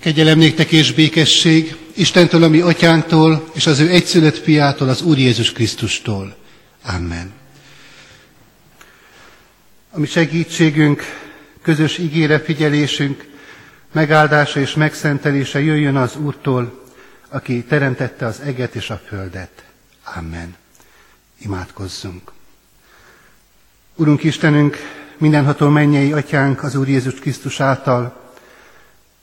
Kegyelem néktek és békesség Istentől, ami atyánktól, és az ő egyszülött fiától, az Úr Jézus Krisztustól. Amen. Ami segítségünk, közös ígére figyelésünk, megáldása és megszentelése jöjjön az Úrtól, aki teremtette az eget és a földet. Amen. Imádkozzunk. Urunk Istenünk, mindenható mennyei atyánk az Úr Jézus Krisztus által,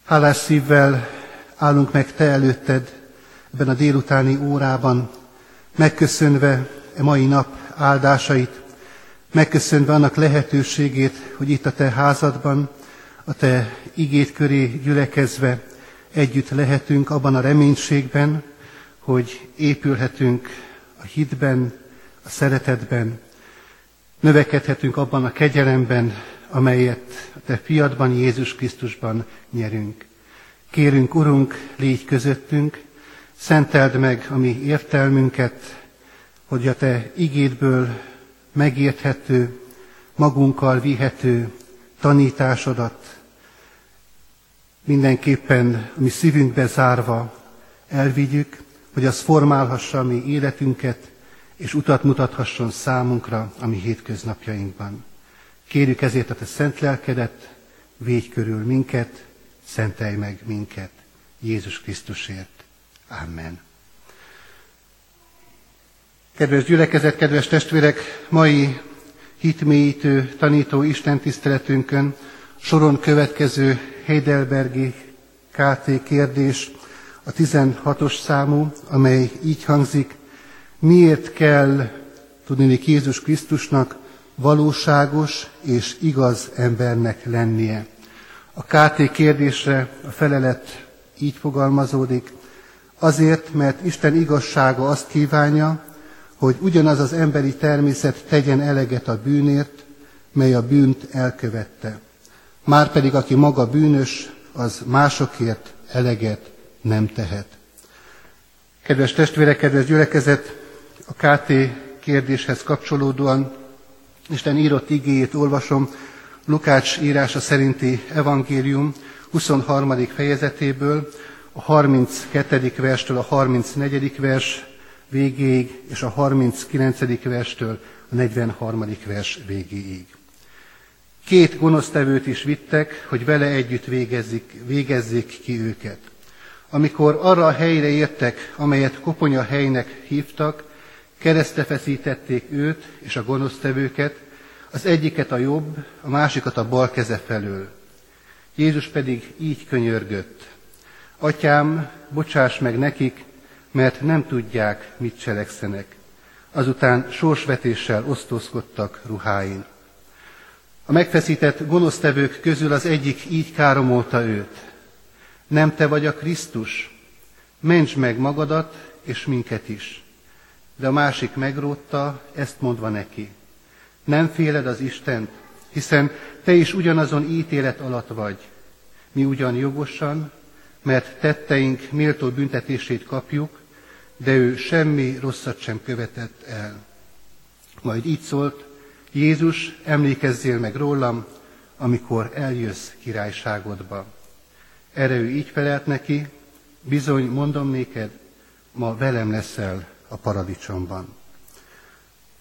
hálás szívvel állunk meg Te előtted ebben a délutáni órában, megköszönve e mai nap áldásait, megköszönve annak lehetőségét, hogy itt a Te házadban, a Te igét köré gyülekezve együtt lehetünk abban a reménységben, hogy épülhetünk a hitben, a szeretetben, növekedhetünk abban a kegyelemben, amelyet a Te fiadban, Jézus Krisztusban nyerünk. Kérünk, Urunk, légy közöttünk, szenteld meg a mi értelmünket, hogy a Te igédből megérthető, magunkkal vihető tanításodat mindenképpen a mi szívünkbe zárva elvigyük, hogy az formálhassa a mi életünket, és utat mutathasson számunkra a mi hétköznapjainkban. Kérjük ezért a Te szent lelkedet, védj körül minket, szentelj meg minket Jézus Krisztusért. Amen. Kedves gyülekezet, kedves testvérek, mai hitmélyítő, tanító Isten tiszteletünkön soron következő Heidelbergi KT kérdés, a 16-os számú, amely így hangzik, miért kell tudni Jézus Krisztusnak valóságos és igaz embernek lennie. A KT kérdésre a felelet így fogalmazódik, azért, mert Isten igazsága azt kívánja, hogy ugyanaz az emberi természet tegyen eleget a bűnért, mely a bűnt elkövette. Márpedig aki maga bűnös, az másokért eleget nem tehet. Kedves testvérek, kedves gyülekezet, a KT kérdéshez kapcsolódóan Isten írott igéjét olvasom, Lukács írása szerinti evangélium 23. fejezetéből, a 32. verstől a 34. vers végéig, és a 39. verstől a 43. vers végéig. Két gonosztevőt is vittek, hogy vele együtt végezzék, végezzék ki őket. Amikor arra a helyre értek, amelyet koponya helynek hívtak, keresztre feszítették őt és a gonosztevőket, az egyiket a jobb, a másikat a bal keze felől. Jézus pedig így könyörgött. Atyám, bocsáss meg nekik, mert nem tudják, mit cselekszenek. Azután sorsvetéssel osztózkodtak ruháin. A megfeszített gonosztevők közül az egyik így káromolta őt. Nem te vagy a Krisztus? Ments meg magadat és minket is. De a másik megrótta, ezt mondva neki. Nem féled az Istent, hiszen te is ugyanazon ítélet alatt vagy. Mi ugyan jogosan, mert tetteink méltó büntetését kapjuk, de ő semmi rosszat sem követett el. Majd így szólt, Jézus, emlékezzél meg rólam, amikor eljössz királyságodba. Erre ő így felelt neki, bizony mondom néked, ma velem leszel a paradicsomban.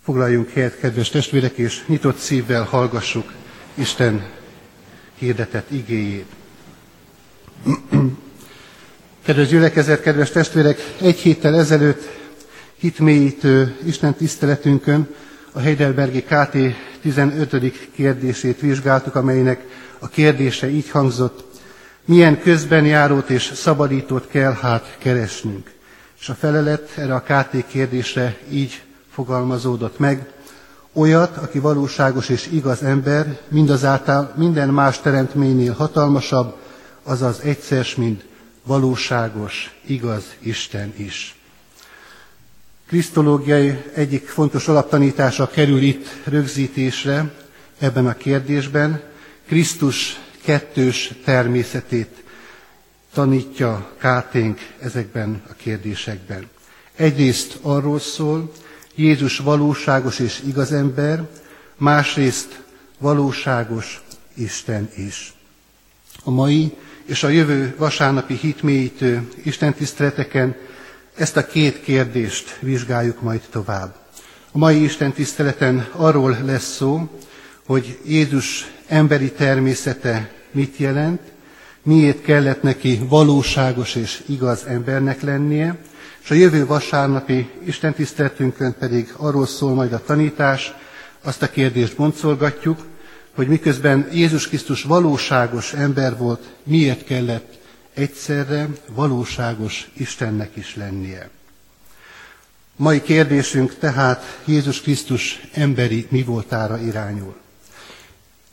Foglaljunk helyet, kedves testvérek, és nyitott szívvel hallgassuk Isten hirdetett igéjét. Kedves gyülekezet, kedves testvérek, egy héttel ezelőtt hitmélyítő Isten tiszteletünkön a Heidelbergi KT 15. kérdését vizsgáltuk, amelynek a kérdése így hangzott, milyen közben járót és szabadítót kell hát keresnünk. És a felelet erre a KT kérdésre így fogalmazódott meg, olyat, aki valóságos és igaz ember, mindazáltal minden más teremtménynél hatalmasabb, azaz egyszer, mint valóságos, igaz Isten is. Krisztológiai egyik fontos alaptanítása kerül itt rögzítésre ebben a kérdésben. Krisztus kettős természetét tanítja Káténk ezekben a kérdésekben. Egyrészt arról szól, Jézus valóságos és igaz ember, másrészt valóságos Isten is. A mai és a jövő vasárnapi hitmélyítő istentiszteleteken ezt a két kérdést vizsgáljuk majd tovább. A mai istentiszteleten arról lesz szó, hogy Jézus emberi természete mit jelent, miért kellett neki valóságos és igaz embernek lennie, és a jövő vasárnapi istentiszteletünkön pedig arról szól majd a tanítás, azt a kérdést boncolgatjuk, hogy miközben Jézus Krisztus valóságos ember volt, miért kellett egyszerre valóságos Istennek is lennie. Mai kérdésünk tehát Jézus Krisztus emberi mi voltára irányul.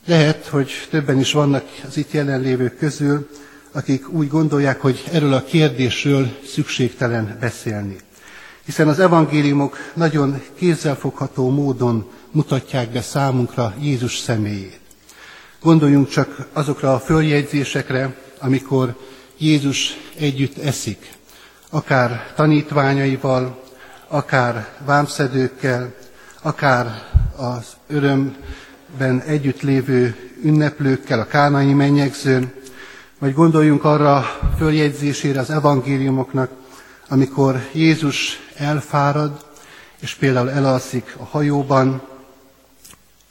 Lehet, hogy többen is vannak az itt jelenlévők közül, akik úgy gondolják, hogy erről a kérdésről szükségtelen beszélni. Hiszen az evangéliumok nagyon kézzelfogható módon mutatják be számunkra Jézus személyét. Gondoljunk csak azokra a följegyzésekre, amikor Jézus együtt eszik, akár tanítványaival, akár vámszedőkkel, akár az örömben együtt lévő ünneplőkkel, a kánai mennyegzőn, vagy gondoljunk arra följegyzésére az evangéliumoknak, amikor Jézus elfárad, és például elalszik a hajóban,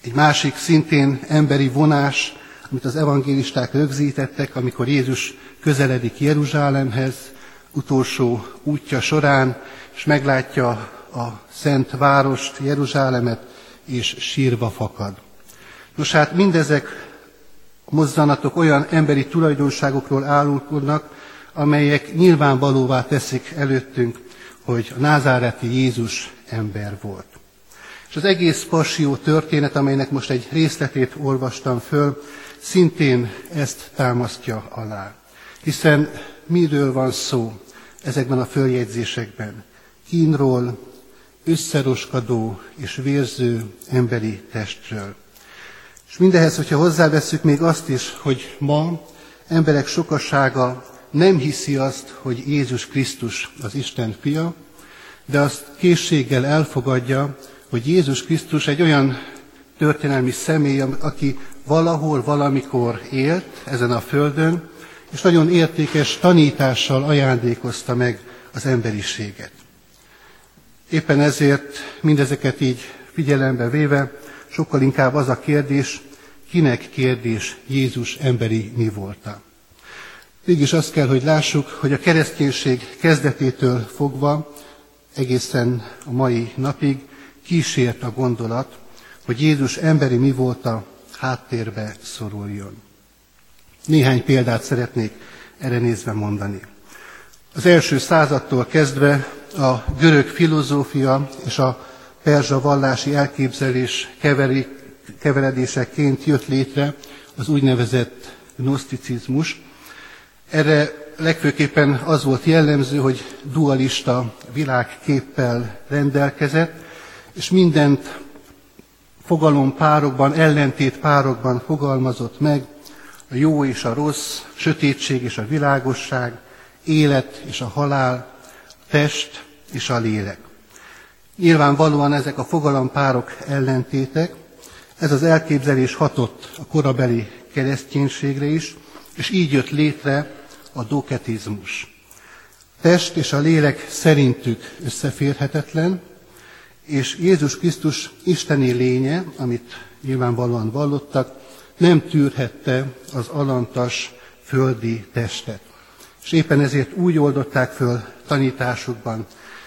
egy másik szintén emberi vonás, amit az evangélisták rögzítettek, amikor Jézus közeledik Jeruzsálemhez, utolsó útja során, és meglátja a szent várost, Jeruzsálemet, és sírva fakad. Nos hát mindezek mozzanatok olyan emberi tulajdonságokról állulkodnak, amelyek nyilvánvalóvá teszik előttünk, hogy a názáreti Jézus ember volt. És az egész passió történet, amelynek most egy részletét olvastam föl, szintén ezt támasztja alá. Hiszen miről van szó ezekben a följegyzésekben? Kínról, összeroskadó és vérző emberi testről. És mindehez, hogyha hozzáveszünk még azt is, hogy ma emberek sokasága nem hiszi azt, hogy Jézus Krisztus az Isten fia, de azt készséggel elfogadja, hogy Jézus Krisztus egy olyan történelmi személy, aki valahol, valamikor élt ezen a földön, és nagyon értékes tanítással ajándékozta meg az emberiséget. Éppen ezért mindezeket így figyelembe véve, sokkal inkább az a kérdés, kinek kérdés Jézus emberi mi volta. Mégis azt kell, hogy lássuk, hogy a kereszténység kezdetétől fogva egészen a mai napig kísért a gondolat, hogy Jézus emberi mi volt a háttérbe szoruljon. Néhány példát szeretnék erre nézve mondani. Az első századtól kezdve a görög filozófia és a perzsa vallási elképzelés keveri, keveredéseként jött létre az úgynevezett gnoszticizmus. Erre legfőképpen az volt jellemző, hogy dualista világképpel rendelkezett, és mindent fogalom párokban, ellentét párokban fogalmazott meg, a jó és a rossz, sötétség és a világosság, élet és a halál, test és a lélek. Nyilvánvalóan ezek a fogalompárok ellentétek, ez az elképzelés hatott a korabeli kereszténységre is, és így jött létre a doketizmus. Test és a lélek szerintük összeférhetetlen, és Jézus Krisztus isteni lénye, amit nyilvánvalóan vallottak, nem tűrhette az alantas földi testet. És éppen ezért úgy oldották föl tanításukban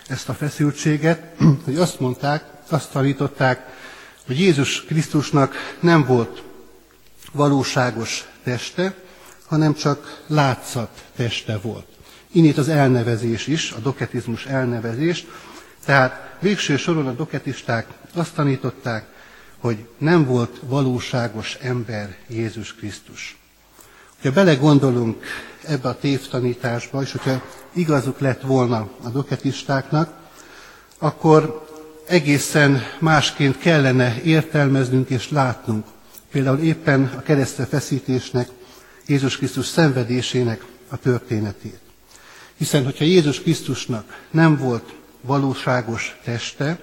ezt a feszültséget, hogy azt mondták, azt tanították, hogy Jézus Krisztusnak nem volt valóságos teste, hanem csak látszat teste volt. Innét az elnevezés is, a doketizmus elnevezés. Tehát végső soron a doketisták azt tanították, hogy nem volt valóságos ember Jézus Krisztus. Ha belegondolunk ebbe a tévtanításba, és hogyha igazuk lett volna a doketistáknak, akkor egészen másként kellene értelmeznünk és látnunk. Például éppen a keresztre feszítésnek, Jézus Krisztus szenvedésének a történetét. Hiszen, hogyha Jézus Krisztusnak nem volt valóságos teste,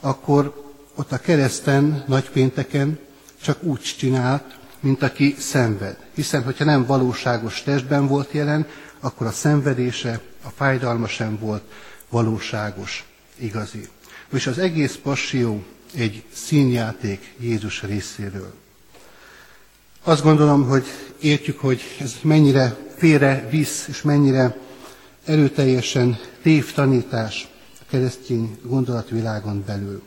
akkor ott a kereszten, nagypénteken csak úgy csinált, mint aki szenved. Hiszen, hogyha nem valóságos testben volt jelen, akkor a szenvedése, a fájdalma sem volt valóságos, igazi. És az egész passió egy színjáték Jézus részéről. Azt gondolom, hogy értjük, hogy ez mennyire félre visz, és mennyire erőteljesen tévtanítás a keresztény gondolatvilágon belül.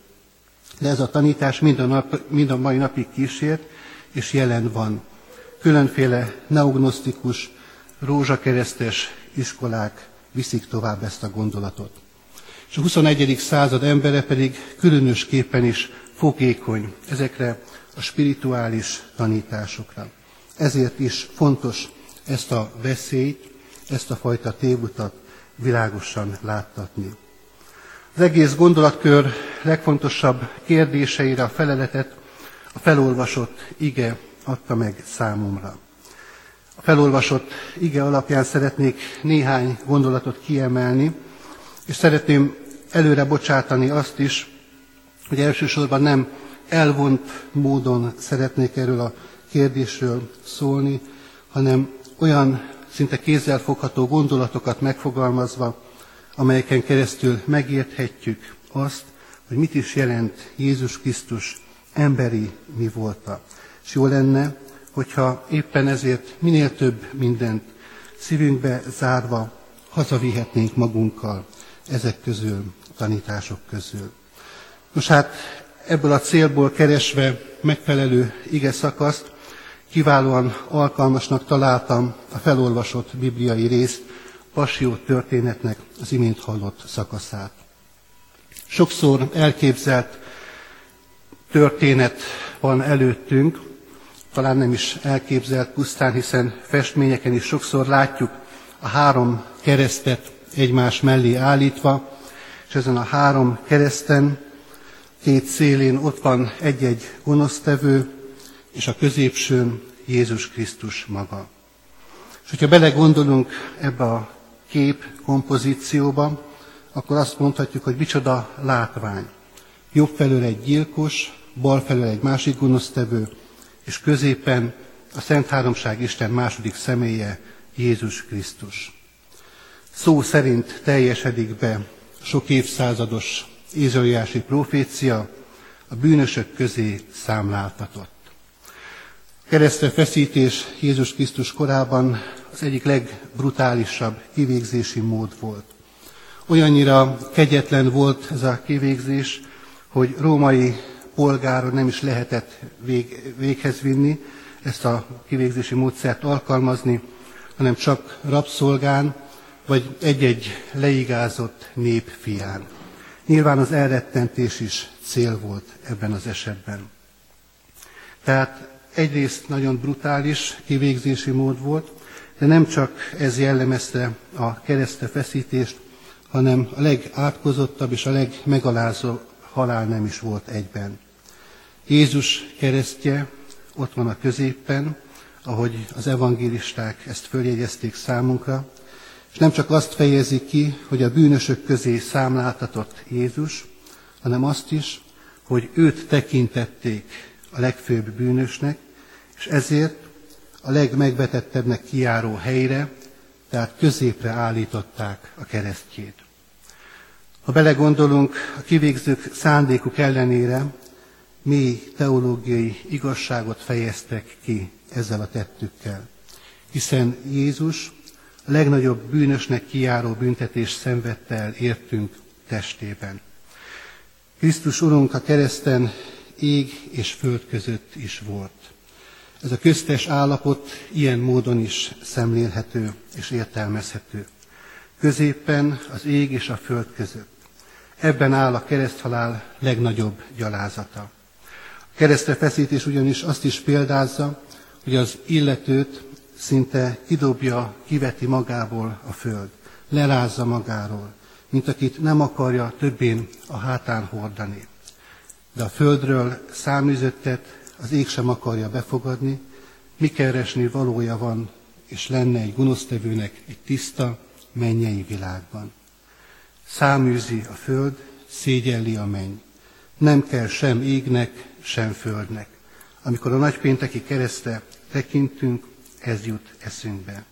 De ez a tanítás mind a, nap, mind a mai napig kísért, és jelen van. Különféle neognosztikus, rózsakeresztes iskolák viszik tovább ezt a gondolatot. És a 21. század embere pedig különösképpen is fogékony ezekre a spirituális tanításokra. Ezért is fontos ezt a veszélyt, ezt a fajta tévutat világosan láttatni. Az egész gondolatkör legfontosabb kérdéseire a feleletet a felolvasott ige adta meg számomra. Felolvasott ige alapján szeretnék néhány gondolatot kiemelni, és szeretném előre bocsátani azt is, hogy elsősorban nem elvont módon szeretnék erről a kérdésről szólni, hanem olyan szinte kézzelfogható gondolatokat megfogalmazva, amelyeken keresztül megérthetjük azt, hogy mit is jelent Jézus Krisztus emberi mi volta. És jó lenne, hogyha éppen ezért minél több mindent szívünkbe zárva hazavihetnénk magunkkal ezek közül, tanítások közül. Nos hát ebből a célból keresve megfelelő ige szakaszt, kiválóan alkalmasnak találtam a felolvasott bibliai részt, Passió történetnek az imént hallott szakaszát. Sokszor elképzelt történet van előttünk, talán nem is elképzelt pusztán, hiszen festményeken is sokszor látjuk a három keresztet egymás mellé állítva, és ezen a három kereszten két szélén ott van egy-egy gonosztevő, és a középsőn Jézus Krisztus maga. És hogyha belegondolunk ebbe a kép kompozícióba, akkor azt mondhatjuk, hogy micsoda látvány. Jobb felől egy gyilkos, bal felől egy másik gonosztevő, és középen a Szent Háromság Isten második személye, Jézus Krisztus. Szó szerint teljesedik be sok évszázados ézoliási profécia, a bűnösök közé számláltatott. Keresztre feszítés Jézus Krisztus korában az egyik legbrutálisabb kivégzési mód volt. Olyannyira kegyetlen volt ez a kivégzés, hogy római polgáron nem is lehetett vég, véghez vinni, ezt a kivégzési módszert alkalmazni, hanem csak rabszolgán, vagy egy-egy leigázott nép fián. Nyilván az elrettentés is cél volt ebben az esetben. Tehát egyrészt nagyon brutális kivégzési mód volt, de nem csak ez jellemezte a keresztre feszítést, hanem a legátkozottabb és a legmegalázó halál nem is volt egyben. Jézus keresztje ott van a középen, ahogy az evangélisták ezt följegyezték számunkra, és nem csak azt fejezi ki, hogy a bűnösök közé számláltatott Jézus, hanem azt is, hogy őt tekintették a legfőbb bűnösnek, és ezért a legmegvetettebbnek kiáró helyre, tehát középre állították a keresztjét. Ha belegondolunk, a kivégzők szándékuk ellenére mély teológiai igazságot fejeztek ki ezzel a tettükkel. Hiszen Jézus a legnagyobb bűnösnek kiáró büntetés szenvedte el értünk testében. Krisztus Urunk a kereszten ég és föld között is volt. Ez a köztes állapot ilyen módon is szemlélhető és értelmezhető. Középen az ég és a föld között. Ebben áll a kereszthalál legnagyobb gyalázata. Keresztre feszítés ugyanis azt is példázza, hogy az illetőt szinte kidobja, kiveti magából a föld, lerázza magáról, mint akit nem akarja többén a hátán hordani. De a földről száműzöttet az ég sem akarja befogadni, mi keresni valója van, és lenne egy gonosztevőnek egy tiszta, mennyei világban. Száműzi a föld, szégyelli a menny. Nem kell sem égnek, sem földnek. Amikor a nagypénteki keresztre tekintünk, ez jut eszünkbe.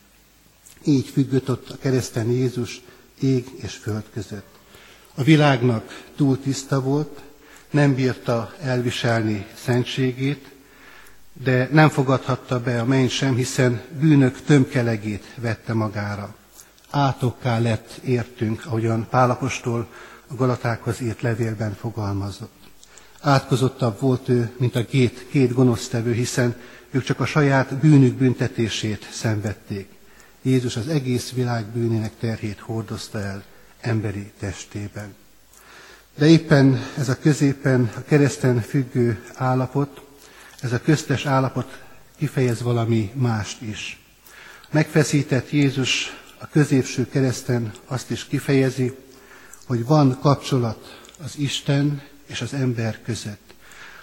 Így függött a kereszten Jézus ég és föld között. A világnak túl tiszta volt, nem bírta elviselni szentségét, de nem fogadhatta be a menny sem, hiszen bűnök tömkelegét vette magára. Átokká lett értünk, ahogyan Pálapostól a Galatákhoz írt levélben fogalmazott. Átkozottabb volt ő, mint a két, két gonosztevő, hiszen ők csak a saját bűnük büntetését szenvedték. Jézus az egész világ bűnének terhét hordozta el emberi testében. De éppen ez a középen, a kereszten függő állapot, ez a köztes állapot kifejez valami mást is. Megfeszített Jézus a középső kereszten azt is kifejezi, hogy van kapcsolat az Isten és az ember között.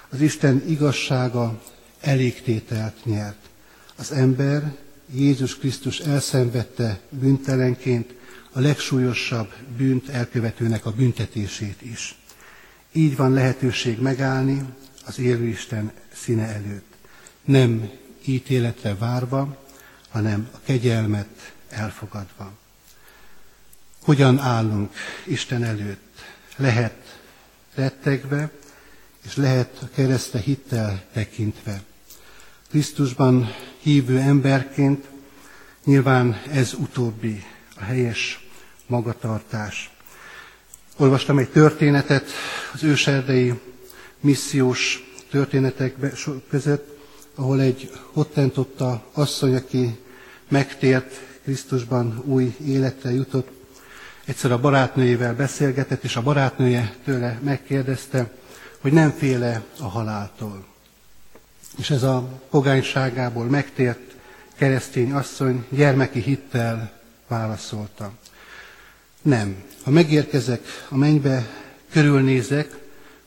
Az Isten igazsága elégtételt nyert. Az ember Jézus Krisztus elszenvedte büntelenként a legsúlyosabb bűnt elkövetőnek a büntetését is. Így van lehetőség megállni az élő Isten színe előtt. Nem ítéletre várva, hanem a kegyelmet elfogadva. Hogyan állunk Isten előtt? Lehet rettegve, és lehet a kereszte hittel tekintve. Krisztusban hívő emberként nyilván ez utóbbi, a helyes magatartás. Olvastam egy történetet az őserdei missziós történetek között, ahol egy hottentotta asszony, aki megtért Krisztusban új életre jutott, egyszer a barátnőjével beszélgetett, és a barátnője tőle megkérdezte, hogy nem féle a haláltól. És ez a pogányságából megtért keresztény asszony gyermeki hittel válaszolta. Nem. Ha megérkezek a mennybe, körülnézek,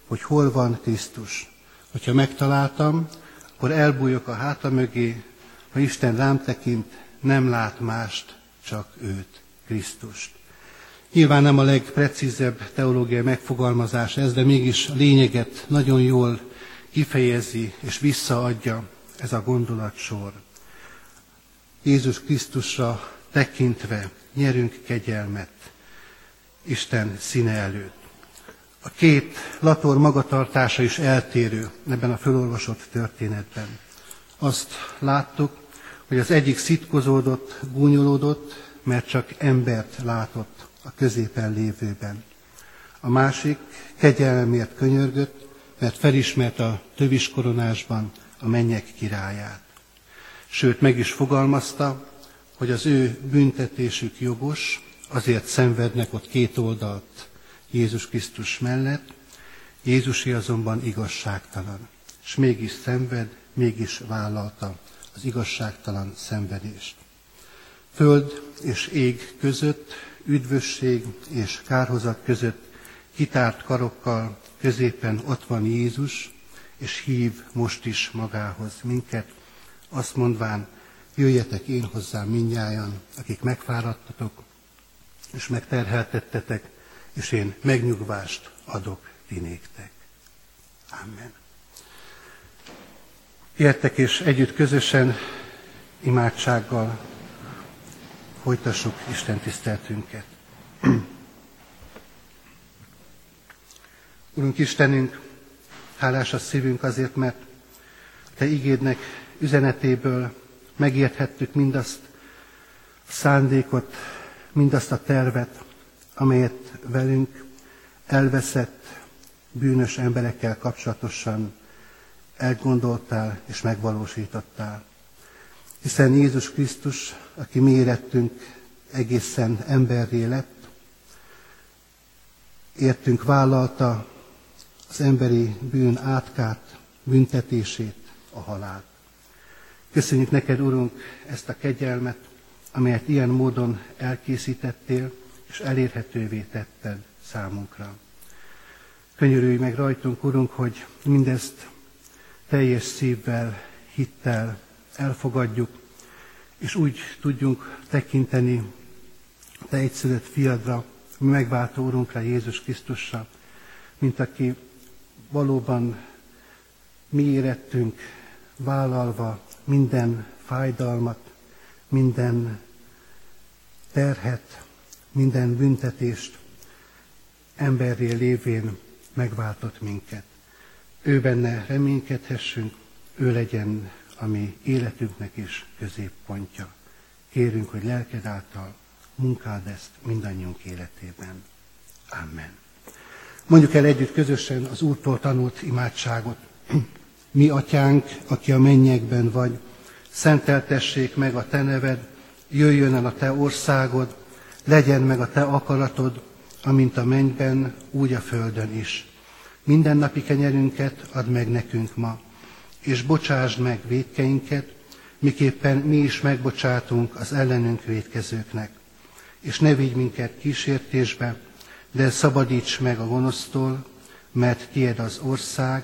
hogy hol van Krisztus. Hogyha megtaláltam, akkor elbújok a háta mögé, ha Isten rám tekint, nem lát mást, csak őt, Krisztust. Nyilván nem a legprecízebb teológiai megfogalmazás ez, de mégis a lényeget nagyon jól kifejezi és visszaadja ez a gondolatsor. Jézus Krisztusra tekintve nyerünk kegyelmet Isten színe előtt. A két lator magatartása is eltérő ebben a fölolvasott történetben. Azt láttuk, hogy az egyik szitkozódott, gúnyolódott, mert csak embert látott a középen lévőben. A másik kegyelmért könyörgött, mert felismert a tövis koronásban a mennyek királyát. Sőt, meg is fogalmazta, hogy az ő büntetésük jogos, azért szenvednek ott két oldalt Jézus Krisztus mellett, Jézusi azonban igazságtalan, és mégis szenved, mégis vállalta az igazságtalan szenvedést. Föld és ég között, üdvösség és kárhozat között kitárt karokkal középen ott van Jézus, és hív most is magához minket, azt mondván, jöjjetek én hozzám minnyájan, akik megfáradtatok, és megterheltettetek, és én megnyugvást adok ti néktek. Amen. Értek és együtt közösen imádsággal folytassuk Isten tiszteltünket. Urunk Istenünk, hálás a szívünk azért, mert Te igédnek üzenetéből megérthettük mindazt a szándékot, mindazt a tervet, amelyet velünk elveszett bűnös emberekkel kapcsolatosan elgondoltál és megvalósítottál. Hiszen Jézus Krisztus, aki mi érettünk egészen emberré lett, értünk vállalta az emberi bűn átkát, büntetését, a halált. Köszönjük neked, Urunk, ezt a kegyelmet, amelyet ilyen módon elkészítettél, és elérhetővé tetted számunkra. Könyörülj meg rajtunk, Urunk, hogy mindezt teljes szívvel, hittel elfogadjuk, és úgy tudjunk tekinteni Te egyszülött fiadra, mi megváltó Urunkra, Jézus Krisztusra, mint aki valóban mi érettünk vállalva minden fájdalmat, minden terhet, minden büntetést, emberré lévén megváltott minket. Ő benne reménykedhessünk, ő legyen a mi életünknek is középpontja. Kérünk, hogy lelked által munkád ezt mindannyiunk életében. Amen. Mondjuk el együtt közösen az Úrtól tanult imádságot. Mi, atyánk, aki a mennyekben vagy, szenteltessék meg a te neved, jöjjön el a te országod, legyen meg a te akaratod, amint a mennyben, úgy a földön is. Minden napi kenyerünket add meg nekünk ma, és bocsásd meg védkeinket, miképpen mi is megbocsátunk az ellenünk védkezőknek. És ne vigy minket kísértésbe, de szabadíts meg a gonosztól, mert tied az ország,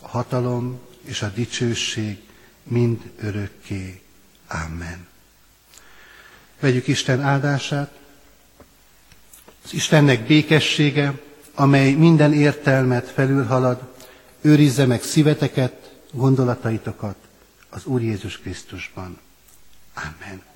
a hatalom és a dicsőség mind örökké. Amen. Vegyük Isten áldását. Az Istennek békessége, amely minden értelmet felülhalad, őrizze meg szíveteket, gondolataitokat az Úr Jézus Krisztusban. Amen.